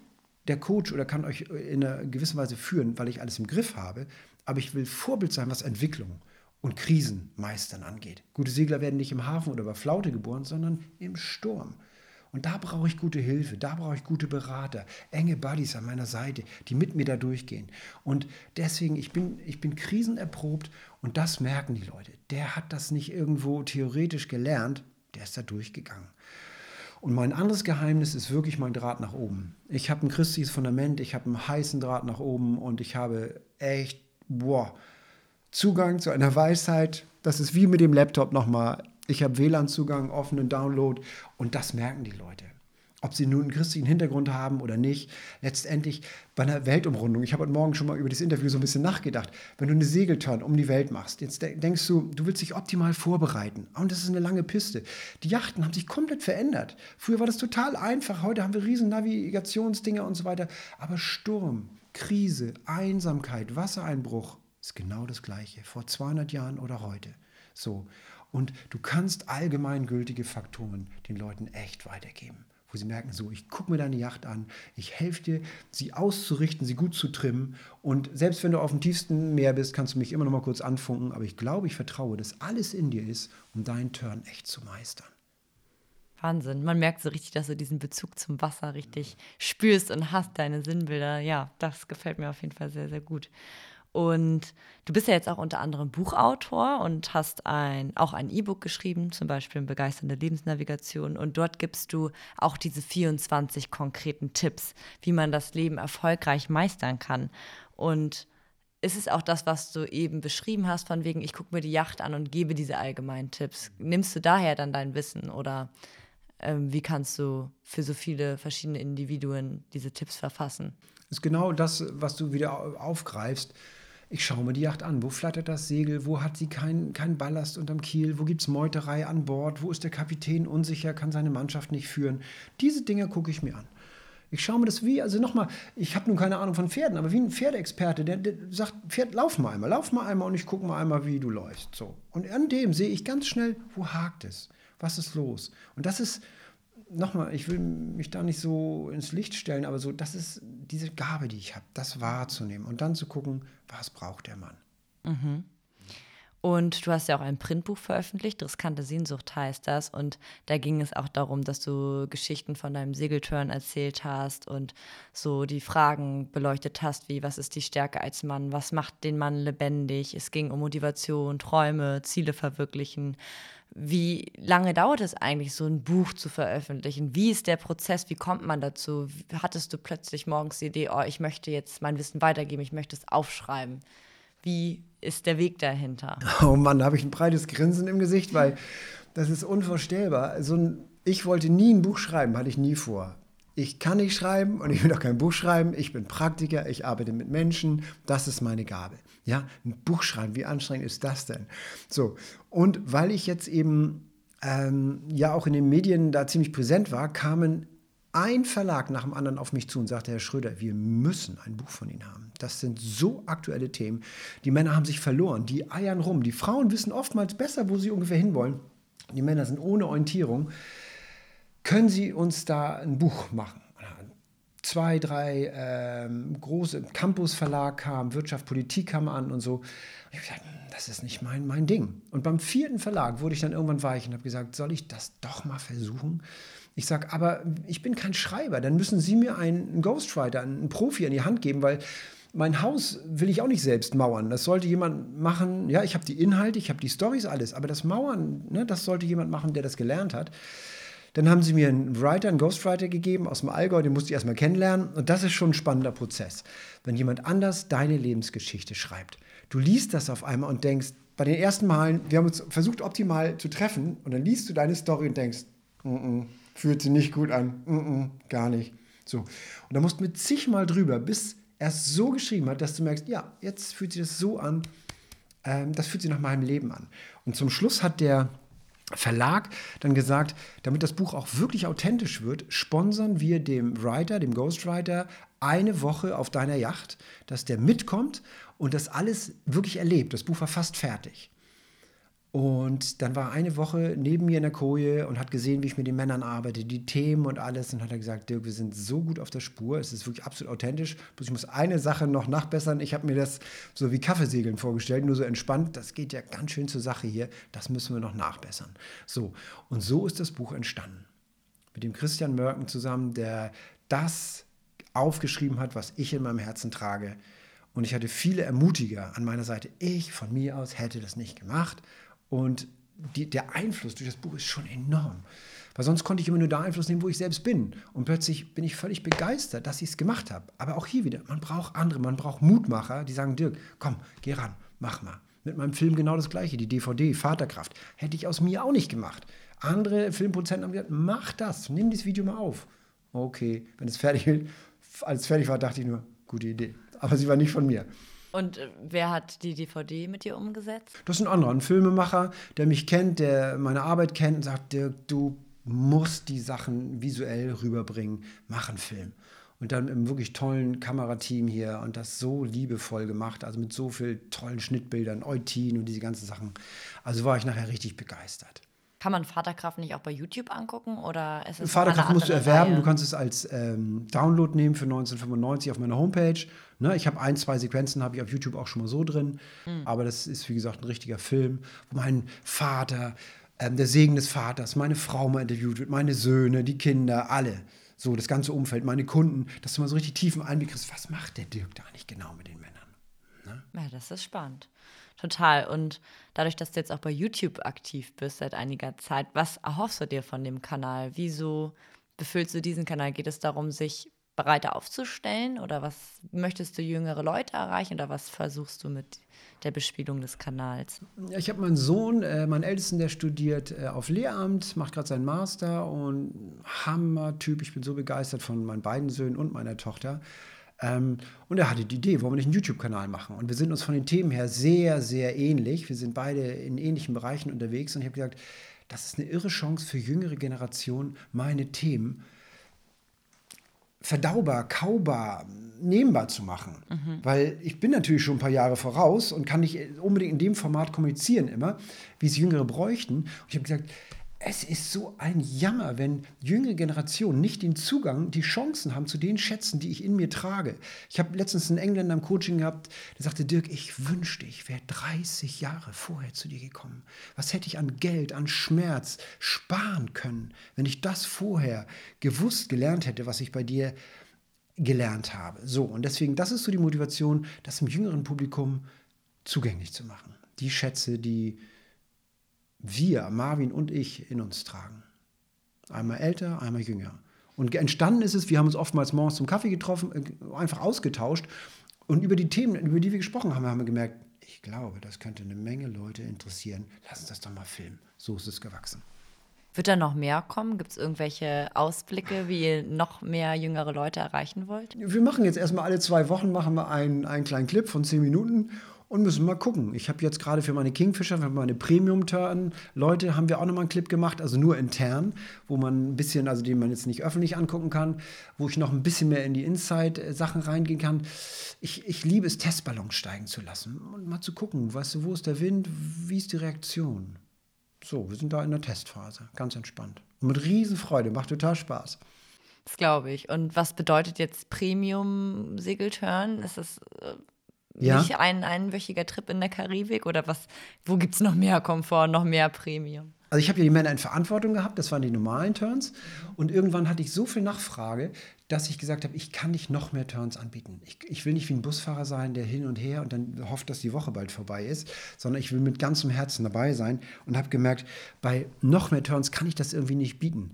Speaker 2: der Coach oder kann euch in einer gewissen Weise führen, weil ich alles im Griff habe, aber ich will Vorbild sein, was Entwicklung und Krisenmeistern angeht. Gute Segler werden nicht im Hafen oder über Flaute geboren, sondern im Sturm. Und da brauche ich gute Hilfe, da brauche ich gute Berater, enge Buddies an meiner Seite, die mit mir da durchgehen. Und deswegen, ich bin, ich bin krisenerprobt und das merken die Leute. Der hat das nicht irgendwo theoretisch gelernt, der ist da durchgegangen. Und mein anderes Geheimnis ist wirklich mein Draht nach oben. Ich habe ein christliches Fundament, ich habe einen heißen Draht nach oben und ich habe echt, boah, Zugang zu einer Weisheit. Das ist wie mit dem Laptop nochmal ich habe WLAN-Zugang, offenen Download und das merken die Leute. Ob sie nun einen christlichen Hintergrund haben oder nicht, letztendlich bei einer Weltumrundung. Ich habe heute Morgen schon mal über das Interview so ein bisschen nachgedacht. Wenn du eine Segelturn um die Welt machst, jetzt denkst du, du willst dich optimal vorbereiten. Und das ist eine lange Piste. Die Yachten haben sich komplett verändert. Früher war das total einfach. Heute haben wir riesen Navigationsdinger und so weiter. Aber Sturm, Krise, Einsamkeit, Wassereinbruch ist genau das Gleiche. Vor 200 Jahren oder heute. So. Und du kannst allgemeingültige Faktoren den Leuten echt weitergeben, wo sie merken, so, ich gucke mir deine Yacht an, ich helfe dir, sie auszurichten, sie gut zu trimmen. Und selbst wenn du auf dem tiefsten Meer bist, kannst du mich immer noch mal kurz anfunken. Aber ich glaube, ich vertraue, dass alles in dir ist, um deinen Turn echt zu meistern.
Speaker 1: Wahnsinn. Man merkt so richtig, dass du diesen Bezug zum Wasser richtig spürst und hast deine Sinnbilder. Ja, das gefällt mir auf jeden Fall sehr, sehr gut. Und du bist ja jetzt auch unter anderem Buchautor und hast ein, auch ein E-Book geschrieben, zum Beispiel Begeisternde Lebensnavigation. Und dort gibst du auch diese 24 konkreten Tipps, wie man das Leben erfolgreich meistern kann. Und ist es auch das, was du eben beschrieben hast, von wegen, ich gucke mir die Yacht an und gebe diese allgemeinen Tipps. Nimmst du daher dann dein Wissen oder ähm, wie kannst du für so viele verschiedene Individuen diese Tipps verfassen?
Speaker 2: Das ist genau das, was du wieder aufgreifst. Ich schaue mir die Yacht an. Wo flattert das Segel? Wo hat sie keinen kein Ballast unterm Kiel? Wo gibt es Meuterei an Bord? Wo ist der Kapitän unsicher, kann seine Mannschaft nicht führen? Diese Dinge gucke ich mir an. Ich schaue mir das wie, also nochmal, ich habe nun keine Ahnung von Pferden, aber wie ein Pferdeexperte, der, der, sagt, Pferd, lauf mal einmal, lauf mal einmal und ich gucke mal einmal, wie du läufst. So. Und an dem sehe ich ganz schnell, wo hakt es? Was ist los? Und das ist, nochmal, ich will mich da nicht so ins Licht stellen, aber so, das ist diese Gabe, die ich habe, das wahrzunehmen und dann zu gucken, was braucht der Mann.
Speaker 1: Mhm. Und du hast ja auch ein Printbuch veröffentlicht, Riskante Sehnsucht heißt das. Und da ging es auch darum, dass du Geschichten von deinem Segelturn erzählt hast und so die Fragen beleuchtet hast, wie was ist die Stärke als Mann, was macht den Mann lebendig. Es ging um Motivation, Träume, Ziele verwirklichen. Wie lange dauert es eigentlich, so ein Buch zu veröffentlichen? Wie ist der Prozess? Wie kommt man dazu? Hattest du plötzlich morgens die Idee, oh, ich möchte jetzt mein Wissen weitergeben, ich möchte es aufschreiben? Wie ist der Weg dahinter?
Speaker 2: Oh Mann, da habe ich ein breites Grinsen im Gesicht, weil das ist unvorstellbar. So ein, ich wollte nie ein Buch schreiben, hatte ich nie vor. Ich kann nicht schreiben und ich will auch kein Buch schreiben. Ich bin Praktiker, ich arbeite mit Menschen. Das ist meine Gabe. Ja, ein Buch schreiben, wie anstrengend ist das denn? So, und weil ich jetzt eben ähm, ja auch in den Medien da ziemlich präsent war, kamen ein Verlag nach dem anderen auf mich zu und sagte, Herr Schröder, wir müssen ein Buch von Ihnen haben. Das sind so aktuelle Themen. Die Männer haben sich verloren, die eiern rum. Die Frauen wissen oftmals besser, wo sie ungefähr hinwollen. Die Männer sind ohne Orientierung. Können Sie uns da ein Buch machen? Zwei, drei ähm, große Campus-Verlag kamen, Wirtschaft, Politik kam an und so. Und ich habe gesagt, das ist nicht mein, mein Ding. Und beim vierten Verlag wurde ich dann irgendwann weich und habe gesagt, soll ich das doch mal versuchen? Ich sage, aber ich bin kein Schreiber, dann müssen Sie mir einen Ghostwriter, einen Profi in die Hand geben, weil mein Haus will ich auch nicht selbst mauern. Das sollte jemand machen. Ja, ich habe die Inhalte, ich habe die Stories, alles. Aber das Mauern, ne, das sollte jemand machen, der das gelernt hat. Dann haben sie mir einen Writer, einen Ghostwriter gegeben aus dem Allgäu, den musste ich erstmal kennenlernen. Und das ist schon ein spannender Prozess. Wenn jemand anders deine Lebensgeschichte schreibt, du liest das auf einmal und denkst, bei den ersten Malen, wir haben uns versucht, optimal zu treffen, und dann liest du deine Story und denkst, mm -mm, fühlt sich nicht gut an, mm gar nicht. So. Und da musst du mit zigmal drüber, bis er es so geschrieben hat, dass du merkst, ja, jetzt fühlt sich das so an, ähm, das fühlt sich nach meinem Leben an. Und zum Schluss hat der Verlag dann gesagt, damit das Buch auch wirklich authentisch wird, sponsern wir dem Writer, dem Ghostwriter, eine Woche auf deiner Yacht, dass der mitkommt und das alles wirklich erlebt. Das Buch war fast fertig. Und dann war eine Woche neben mir in der Koje und hat gesehen, wie ich mit den Männern arbeite, die Themen und alles. Und hat er gesagt, Dirk, wir sind so gut auf der Spur, es ist wirklich absolut authentisch. Ich muss eine Sache noch nachbessern. Ich habe mir das so wie Kaffeesegeln vorgestellt, nur so entspannt. Das geht ja ganz schön zur Sache hier. Das müssen wir noch nachbessern. So, und so ist das Buch entstanden. Mit dem Christian Mörken zusammen, der das aufgeschrieben hat, was ich in meinem Herzen trage. Und ich hatte viele Ermutiger an meiner Seite. Ich von mir aus hätte das nicht gemacht. Und die, der Einfluss durch das Buch ist schon enorm. Weil sonst konnte ich immer nur da Einfluss nehmen, wo ich selbst bin. Und plötzlich bin ich völlig begeistert, dass ich es gemacht habe. Aber auch hier wieder, man braucht andere, man braucht Mutmacher, die sagen, Dirk, komm, geh ran, mach mal. Mit meinem Film genau das gleiche, die DVD, Vaterkraft. Hätte ich aus mir auch nicht gemacht. Andere Filmproduzenten haben gesagt, mach das, nimm dieses Video mal auf. Okay, wenn es fertig ist, als es fertig war, dachte ich nur, gute Idee. Aber sie war nicht von mir.
Speaker 1: Und äh, wer hat die DVD mit dir umgesetzt?
Speaker 2: Das ist ein anderer, ein Filmemacher, der mich kennt, der meine Arbeit kennt und sagt, Dirk, du musst die Sachen visuell rüberbringen, mach einen Film. Und dann im wirklich tollen Kamerateam hier und das so liebevoll gemacht, also mit so vielen tollen Schnittbildern, Eutin und diese ganzen Sachen. Also war ich nachher richtig begeistert.
Speaker 1: Kann man Vaterkraft nicht auch bei YouTube angucken oder ist es
Speaker 2: Vaterkraft musst du erwerben. Reihe? Du kannst es als ähm, Download nehmen für 1995 auf meiner Homepage. Ne, ich habe ein, zwei Sequenzen habe ich auf YouTube auch schon mal so drin. Mhm. Aber das ist wie gesagt ein richtiger Film, wo mein Vater, ähm, der Segen des Vaters, meine Frau mal interviewt wird, meine Söhne, die Kinder, alle. So das ganze Umfeld, meine Kunden, dass du mal so richtig tiefen Einblick kriegst. Was macht der Dirk da nicht genau mit den Männern?
Speaker 1: Ne? Ja, das ist spannend. Total. Und dadurch, dass du jetzt auch bei YouTube aktiv bist seit einiger Zeit, was erhoffst du dir von dem Kanal? Wieso befüllst du diesen Kanal? Geht es darum, sich breiter aufzustellen oder was möchtest du jüngere Leute erreichen oder was versuchst du mit der Bespielung des Kanals?
Speaker 2: Ich habe meinen Sohn, äh, meinen Ältesten, der studiert äh, auf Lehramt, macht gerade seinen Master und Hammer-Typ. Ich bin so begeistert von meinen beiden Söhnen und meiner Tochter. Ähm, und er hatte die Idee, wollen wir nicht einen YouTube-Kanal machen? Und wir sind uns von den Themen her sehr, sehr ähnlich. Wir sind beide in ähnlichen Bereichen unterwegs. Und ich habe gesagt, das ist eine irre Chance für jüngere Generationen, meine Themen verdaubar, kaubar, nehmbar zu machen. Mhm. Weil ich bin natürlich schon ein paar Jahre voraus und kann nicht unbedingt in dem Format kommunizieren immer, wie es Jüngere bräuchten. Und ich habe gesagt, es ist so ein Jammer, wenn jüngere Generationen nicht den Zugang, die Chancen haben zu den Schätzen, die ich in mir trage. Ich habe letztens einen Engländer im Coaching gehabt, der sagte, Dirk, ich wünschte, ich wäre 30 Jahre vorher zu dir gekommen. Was hätte ich an Geld, an Schmerz sparen können, wenn ich das vorher gewusst gelernt hätte, was ich bei dir gelernt habe. So, und deswegen, das ist so die Motivation, das im jüngeren Publikum zugänglich zu machen. Die Schätze, die wir, Marvin und ich, in uns tragen. Einmal älter, einmal jünger. Und entstanden ist es, wir haben uns oftmals morgens zum Kaffee getroffen, äh, einfach ausgetauscht. Und über die Themen, über die wir gesprochen haben, haben wir gemerkt, ich glaube, das könnte eine Menge Leute interessieren. Lass uns das doch mal filmen. So ist es gewachsen.
Speaker 1: Wird da noch mehr kommen? Gibt es irgendwelche Ausblicke, wie ihr noch mehr jüngere Leute erreichen wollt?
Speaker 2: Wir machen jetzt erstmal alle zwei Wochen machen wir einen, einen kleinen Clip von zehn Minuten und müssen mal gucken. Ich habe jetzt gerade für meine Kingfisher, für meine Premium-Turn-Leute, haben wir auch nochmal einen Clip gemacht, also nur intern, wo man ein bisschen, also den man jetzt nicht öffentlich angucken kann, wo ich noch ein bisschen mehr in die Inside-Sachen reingehen kann. Ich, ich liebe es, Testballons steigen zu lassen und mal zu gucken, weißt du, wo ist der Wind, wie ist die Reaktion? So, wir sind da in der Testphase, ganz entspannt. Und mit Riesenfreude, macht total Spaß.
Speaker 1: Das glaube ich. Und was bedeutet jetzt Premium-Segelturn? Ist das
Speaker 2: Ja.
Speaker 1: nicht ein einwöchiger Trip in der Karibik oder was? Wo gibt es noch mehr Komfort, noch mehr Premium?
Speaker 2: Also ich habe ja die Männer in Verantwortung gehabt, das waren die normalen Turns. Und irgendwann hatte ich so viel Nachfrage, dass ich gesagt habe, ich kann nicht noch mehr Turns anbieten. Ich, ich will nicht wie ein Busfahrer sein, der hin und her und dann hofft, dass die Woche bald vorbei ist, sondern ich will mit ganzem Herzen dabei sein und habe gemerkt, bei noch mehr Turns kann ich das irgendwie nicht bieten.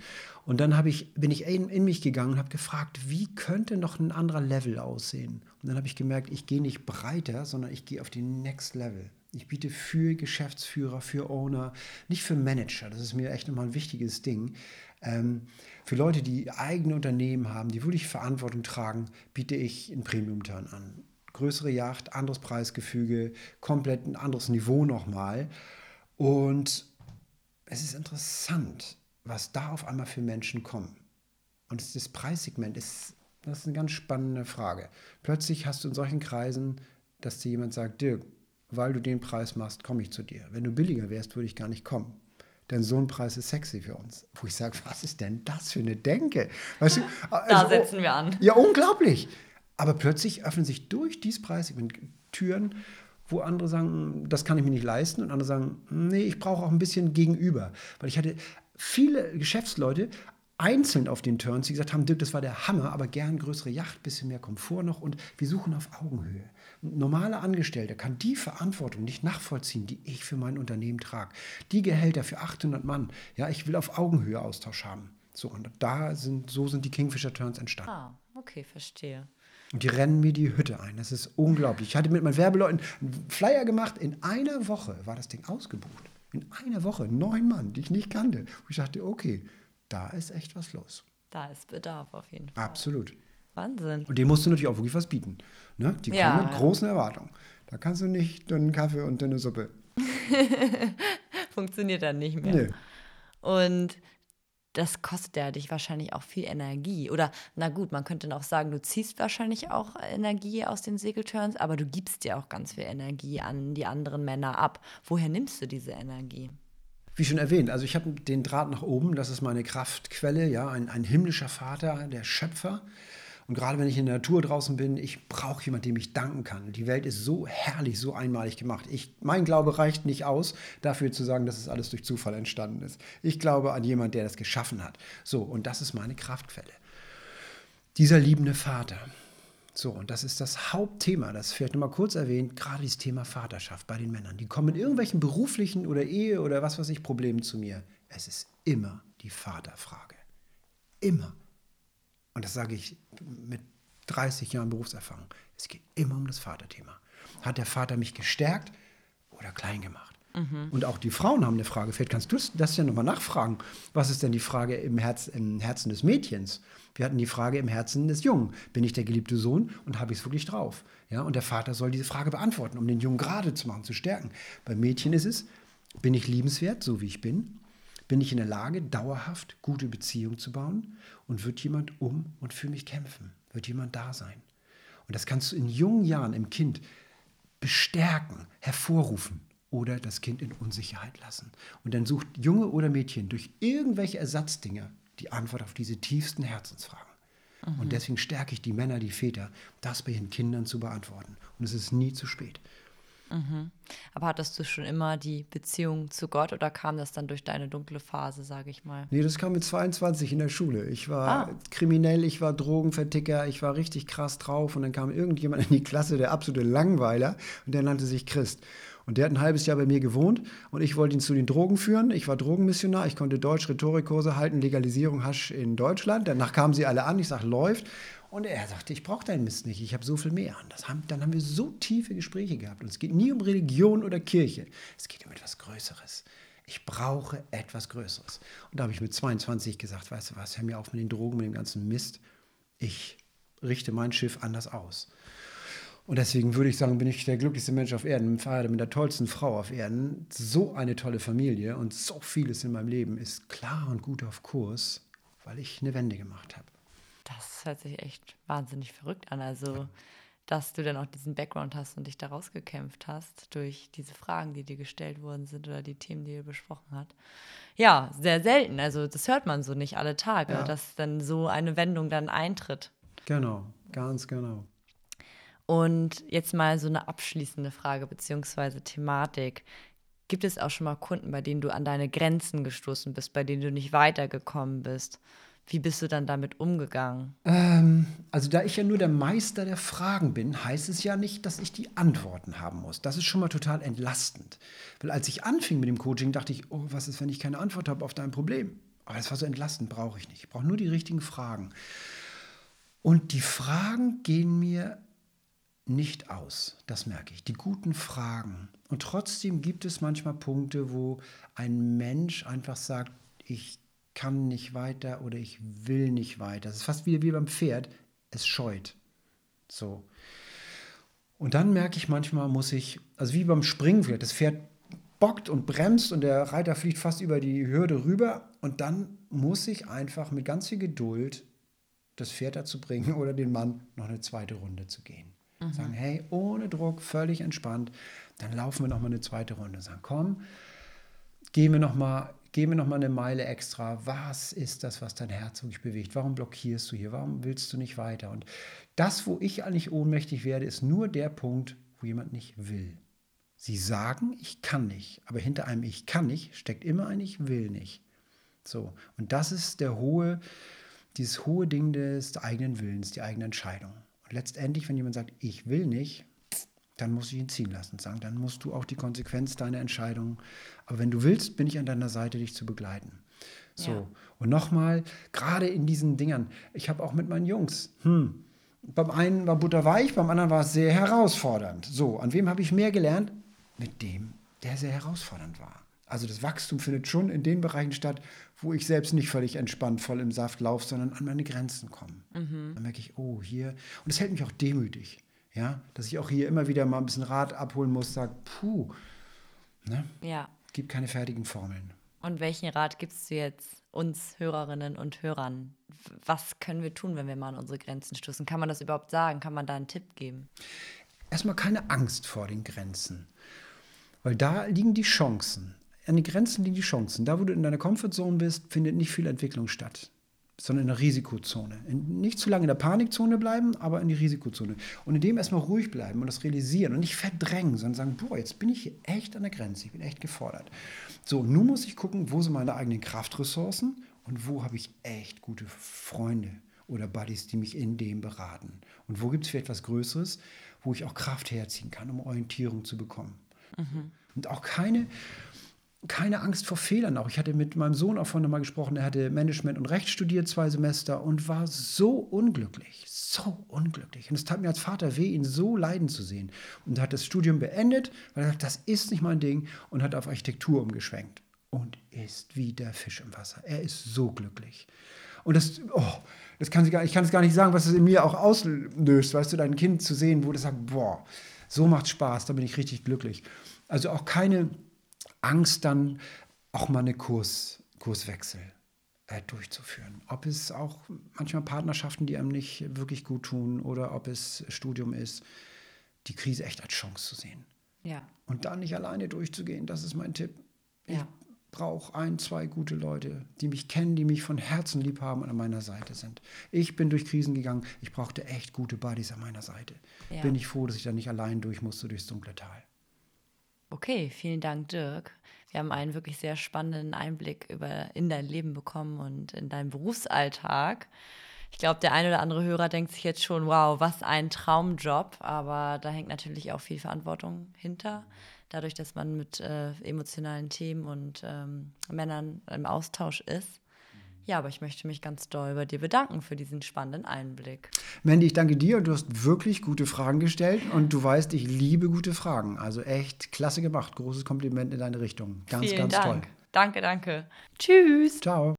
Speaker 2: Und dann ich, bin ich in, in mich gegangen und habe gefragt, wie könnte noch ein anderer Level aussehen? Und dann habe ich gemerkt, ich gehe nicht breiter, sondern ich gehe auf die Next Level. Ich biete für Geschäftsführer, für Owner, nicht für Manager. Das ist mir echt nochmal ein wichtiges Ding. Ähm, für Leute, die eigene Unternehmen haben, die wirklich Verantwortung tragen, biete ich einen Premium-Turn an. Größere Yacht, anderes Preisgefüge, komplett ein anderes Niveau nochmal. Und es ist interessant, was da auf einmal für Menschen kommen. Und das, Preissegment ist, das ist eine ganz spannende Frage. Plötzlich hast du in solchen Kreisen, dass dir jemand sagt, Dirk, weil du den Preis machst, komme ich zu dir. Wenn du billiger wärst, würde ich gar nicht kommen. Denn so ein Preis ist sexy für uns. Wo ich sage, was ist denn das für eine Denke? Weißt du,
Speaker 1: Da
Speaker 2: also,
Speaker 1: setzen wir an.
Speaker 2: ja, unglaublich. Aber plötzlich öffnen sich durch dieses Preissegment Türen, wo andere sagen, das kann ich mir nicht leisten. Und andere sagen, nee, ich brauche auch ein bisschen Gegenüber. Weil ich hatte viele Geschäftsleute einzeln auf den Turns, die gesagt haben, Dirk, das war der Hammer, aber gern größere Yacht, bisschen mehr Komfort noch und wir suchen auf Augenhöhe. Ein normaler Angestellter kann die Verantwortung nicht nachvollziehen, die ich für mein Unternehmen trage. Die Gehälter für 800 Mann, ja, ich will auf Augenhöhe Austausch haben. So, und da sind, so sind die Kingfisher Turns entstanden.
Speaker 1: Ah, okay, verstehe.
Speaker 2: Und die rennen mir die Hütte ein. Das ist unglaublich. Ich hatte mit meinen Werbeleuten einen Flyer gemacht. In einer Woche war das Ding ausgebucht. In einer Woche. Neun Mann, die ich nicht kannte. Und ich dachte, okay, da ist echt was los.
Speaker 1: Da ist Bedarf auf jeden Fall.
Speaker 2: Absolut.
Speaker 1: Wahnsinn.
Speaker 2: Und dem musst du natürlich auch wirklich was bieten. Ne? Die kommen
Speaker 1: Ja,
Speaker 2: mit großen Erwartungen. Da kannst du nicht dünnen Kaffee und dünne Suppe.
Speaker 1: Funktioniert dann nicht mehr.
Speaker 2: Nee.
Speaker 1: Und das kostet ja dich wahrscheinlich auch viel Energie. Oder, na gut, man könnte auch sagen, du ziehst wahrscheinlich auch Energie aus den Segelturns, aber du gibst dir auch ganz viel Energie an die anderen Männer ab. Woher nimmst du diese Energie?
Speaker 2: Wie schon erwähnt, also ich habe den Draht nach oben, das ist meine Kraftquelle, ja, ein, ein himmlischer Vater, der Schöpfer. Und gerade wenn ich in der Natur draußen bin, ich brauche jemanden, dem ich danken kann. Die Welt ist so herrlich, so einmalig gemacht. Ich, mein Glaube reicht nicht aus, dafür zu sagen, dass es alles durch Zufall entstanden ist. Ich glaube an jemanden, der das geschaffen hat. So, und das ist meine Kraftquelle. Dieser liebende Vater. So, und das ist das Hauptthema, das vielleicht nochmal kurz erwähnt, gerade dieses Thema Vaterschaft bei den Männern. Die kommen mit irgendwelchen beruflichen oder Ehe oder was weiß ich Problemen zu mir. Es ist immer die Vaterfrage. Immer. Und das sage ich mit 30 Jahren Berufserfahrung. Es geht immer um das Vaterthema. Hat der Vater mich gestärkt oder klein gemacht? Und auch die Frauen haben eine Frage. Vielleicht kannst du das ja nochmal nachfragen. Was ist denn die Frage im, Herz, im Herzen des Mädchens? Wir hatten die Frage im Herzen des Jungen. Bin ich der geliebte Sohn und habe ich es wirklich drauf? Ja, und der Vater soll diese Frage beantworten, um den Jungen gerade zu machen, zu stärken. Beim Mädchen ist es, bin ich liebenswert, so wie ich bin? Bin ich in der Lage, dauerhaft gute Beziehungen zu bauen? Und wird jemand um und für mich kämpfen? Wird jemand da sein? Und das kannst du in jungen Jahren im Kind bestärken, hervorrufen oder das Kind in Unsicherheit lassen. Und dann sucht Junge oder Mädchen durch irgendwelche Ersatzdinge die Antwort auf diese tiefsten Herzensfragen. Und deswegen stärke ich die Männer, die Väter, das bei ihren Kindern zu beantworten. Und es ist nie zu spät.
Speaker 1: Aber hattest du schon immer die Beziehung zu Gott oder kam das dann durch deine dunkle Phase, sage ich mal?
Speaker 2: Nee, das kam mit 22 in der Schule. Ich war
Speaker 1: Ah.
Speaker 2: kriminell, ich war Drogenverticker, ich war richtig krass drauf und dann kam irgendjemand in die Klasse, der absolute Langweiler und der nannte sich Christ. Und der hat ein halbes Jahr bei mir gewohnt und ich wollte ihn zu den Drogen führen. Ich war Drogenmissionar, ich konnte Deutsch Rhetorikkurse halten, Legalisierung Hasch in Deutschland. Danach kamen sie alle an, ich sage, läuft. Und er sagte, ich brauche deinen Mist nicht, ich habe so viel mehr. Und haben, dann haben wir so tiefe Gespräche gehabt. Und es geht nie um Religion oder Kirche, es geht um etwas Größeres. Ich brauche etwas Größeres. Und da habe ich mit 22 gesagt, weißt du was, hör mir auf mit den Drogen, mit dem ganzen Mist. Ich richte mein Schiff anders aus. Und deswegen würde ich sagen, bin ich der glücklichste Mensch auf Erden, verheiratet mit der tollsten Frau auf Erden. So eine tolle Familie und so vieles in meinem Leben ist klar und gut auf Kurs, weil ich eine Wende gemacht habe.
Speaker 1: Das hört sich echt wahnsinnig verrückt an. Also dass du dann auch diesen Background hast und dich da rausgekämpft hast durch diese Fragen, die dir gestellt worden sind oder die Themen, die ihr besprochen habt. Ja, sehr selten. Also das hört man so nicht alle Tage, ja. dass dann so eine Wendung dann eintritt.
Speaker 2: Genau, ganz genau.
Speaker 1: Und jetzt mal so eine abschließende Frage beziehungsweise Thematik. Gibt es auch schon mal Kunden, bei denen du an deine Grenzen gestoßen bist, bei denen du nicht weitergekommen bist? Wie bist du dann damit umgegangen?
Speaker 2: Ähm, also da ich ja nur der Meister der Fragen bin, heißt es ja nicht, dass ich die Antworten haben muss. Das ist schon mal total entlastend. Weil als ich anfing mit dem Coaching, dachte ich, oh, was ist, wenn ich keine Antwort habe auf dein Problem? Aber das war so entlastend, brauche ich nicht. Ich brauche nur die richtigen Fragen. Und die Fragen gehen mir nicht aus. Das merke ich. Die guten Fragen. Und trotzdem gibt es manchmal Punkte, wo ein Mensch einfach sagt, ich kann nicht weiter oder ich will nicht weiter. Das ist fast wie, wie beim Pferd, es scheut. So. Und dann merke ich manchmal, muss ich, also wie beim Springpferd, das Pferd bockt und bremst und der Reiter fliegt fast über die Hürde rüber und dann muss ich einfach mit ganz viel Geduld das Pferd dazu bringen oder den Mann noch eine zweite Runde zu gehen. Mhm. Sagen, hey, ohne Druck, völlig entspannt, dann laufen wir noch mal eine zweite Runde. Sagen, komm, gehen wir noch mal geh mir noch mal eine Meile extra. Was ist das, was dein Herz wirklich bewegt? Warum blockierst du hier? Warum willst du nicht weiter? Und das, wo ich eigentlich ohnmächtig werde, ist nur der Punkt, wo jemand nicht will. Sie sagen, ich kann nicht, aber hinter einem Ich kann nicht steckt immer ein Ich will nicht. So, und das ist der hohe, dieses hohe Ding des eigenen Willens, die eigene Entscheidung. Und letztendlich, wenn jemand sagt, ich will nicht, dann muss ich ihn ziehen lassen und sagen, dann musst du auch die Konsequenz deiner Entscheidung. Aber wenn du willst, bin ich an deiner Seite, dich zu begleiten. So. Ja. Und nochmal, gerade in diesen Dingern, ich habe auch mit meinen Jungs, hm, beim einen war Butter weich, beim anderen war es sehr herausfordernd. So, an wem habe ich mehr gelernt? Mit dem, der sehr herausfordernd war. Also das Wachstum findet schon in den Bereichen statt, wo ich selbst nicht völlig entspannt voll im Saft laufe, sondern an meine Grenzen komme. Mhm. Dann merke ich, oh, hier. Und es hält mich auch demütig. Ja, dass ich auch hier immer wieder mal ein bisschen Rat abholen muss, sage, puh, ne?
Speaker 1: Ja.
Speaker 2: Gibt keine fertigen Formeln.
Speaker 1: Und welchen Rat gibst du jetzt uns Hörerinnen und Hörern? Was können wir tun, wenn wir mal an unsere Grenzen stoßen? Kann man das überhaupt sagen? Kann man da einen Tipp geben?
Speaker 2: Erstmal keine Angst vor den Grenzen, weil da liegen die Chancen. An den Grenzen liegen die Chancen. Da, wo du in deiner Comfortzone bist, findet nicht viel Entwicklung statt sondern in der Risikozone. In, nicht zu lange in der Panikzone bleiben, aber in die Risikozone. Und in dem erstmal ruhig bleiben und das realisieren und nicht verdrängen, sondern sagen, boah, jetzt bin ich hier echt an der Grenze, ich bin echt gefordert. So, nun muss ich gucken, wo sind meine eigenen Kraftressourcen und wo habe ich echt gute Freunde oder Buddies, die mich in dem beraten. Und wo gibt es vielleicht etwas Größeres, wo ich auch Kraft herziehen kann, um Orientierung zu bekommen. Mhm. Und auch keine keine Angst vor Fehlern auch. Ich hatte mit meinem Sohn auch vorhin mal gesprochen, er hatte Management und Recht studiert, zwei Semester und war so unglücklich, so unglücklich. Und es tat mir als Vater weh, ihn so leiden zu sehen. Und hat das Studium beendet, weil er sagt, das ist nicht mein Ding und hat auf Architektur umgeschwenkt und ist wie der Fisch im Wasser. Er ist so glücklich. Und das, oh, das kann sie gar, ich kann es gar nicht sagen, was es in mir auch auslöst, weißt du, dein Kind zu sehen, wo das sagt, boah, so macht Spaß, da bin ich richtig glücklich. Also auch keine Angst, dann auch mal einen Kurs, Kurswechsel äh, durchzuführen. Ob es auch manchmal Partnerschaften, die einem nicht wirklich gut tun oder ob es Studium ist, die Krise echt als Chance zu sehen.
Speaker 1: Ja.
Speaker 2: Und da nicht alleine durchzugehen, das ist mein Tipp. Ich ja. brauche ein, zwei gute Leute, die mich kennen, die mich von Herzen lieb haben und an meiner Seite sind. Ich bin durch Krisen gegangen, ich brauchte echt gute Buddies an meiner Seite. Ja. Bin ich froh, dass ich da nicht allein durch musste durchs dunkle Tal.
Speaker 1: Okay, vielen Dank, Dirk. Wir haben einen wirklich sehr spannenden Einblick über, in dein Leben bekommen und in deinen Berufsalltag. Ich glaube, der eine oder andere Hörer denkt sich jetzt schon, wow, was ein Traumjob. Aber da hängt natürlich auch viel Verantwortung hinter. Dadurch, dass man mit äh, emotionalen Themen und ähm, Männern im Austausch ist. Ja, aber ich möchte mich ganz doll bei dir bedanken für diesen spannenden Einblick.
Speaker 2: Mandy, ich danke dir. Du hast wirklich gute Fragen gestellt und du weißt, ich liebe gute Fragen. Also echt klasse gemacht. Großes Kompliment in deine Richtung. Ganz,
Speaker 1: Vielen
Speaker 2: ganz
Speaker 1: Dank.
Speaker 2: toll.
Speaker 1: danke, danke. Tschüss.
Speaker 2: Ciao.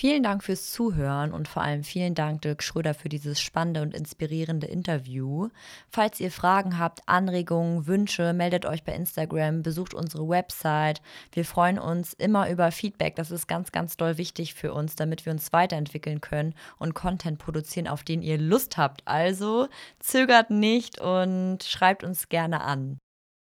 Speaker 1: Vielen Dank fürs Zuhören und vor allem vielen Dank, Dirk Schröder, für dieses spannende und inspirierende Interview. Falls ihr Fragen habt, Anregungen, Wünsche, meldet euch bei Instagram, besucht unsere Website. Wir freuen uns immer über Feedback. Das ist ganz, ganz doll wichtig für uns, damit wir uns weiterentwickeln können und Content produzieren, auf den ihr Lust habt. Also zögert nicht und schreibt uns gerne an.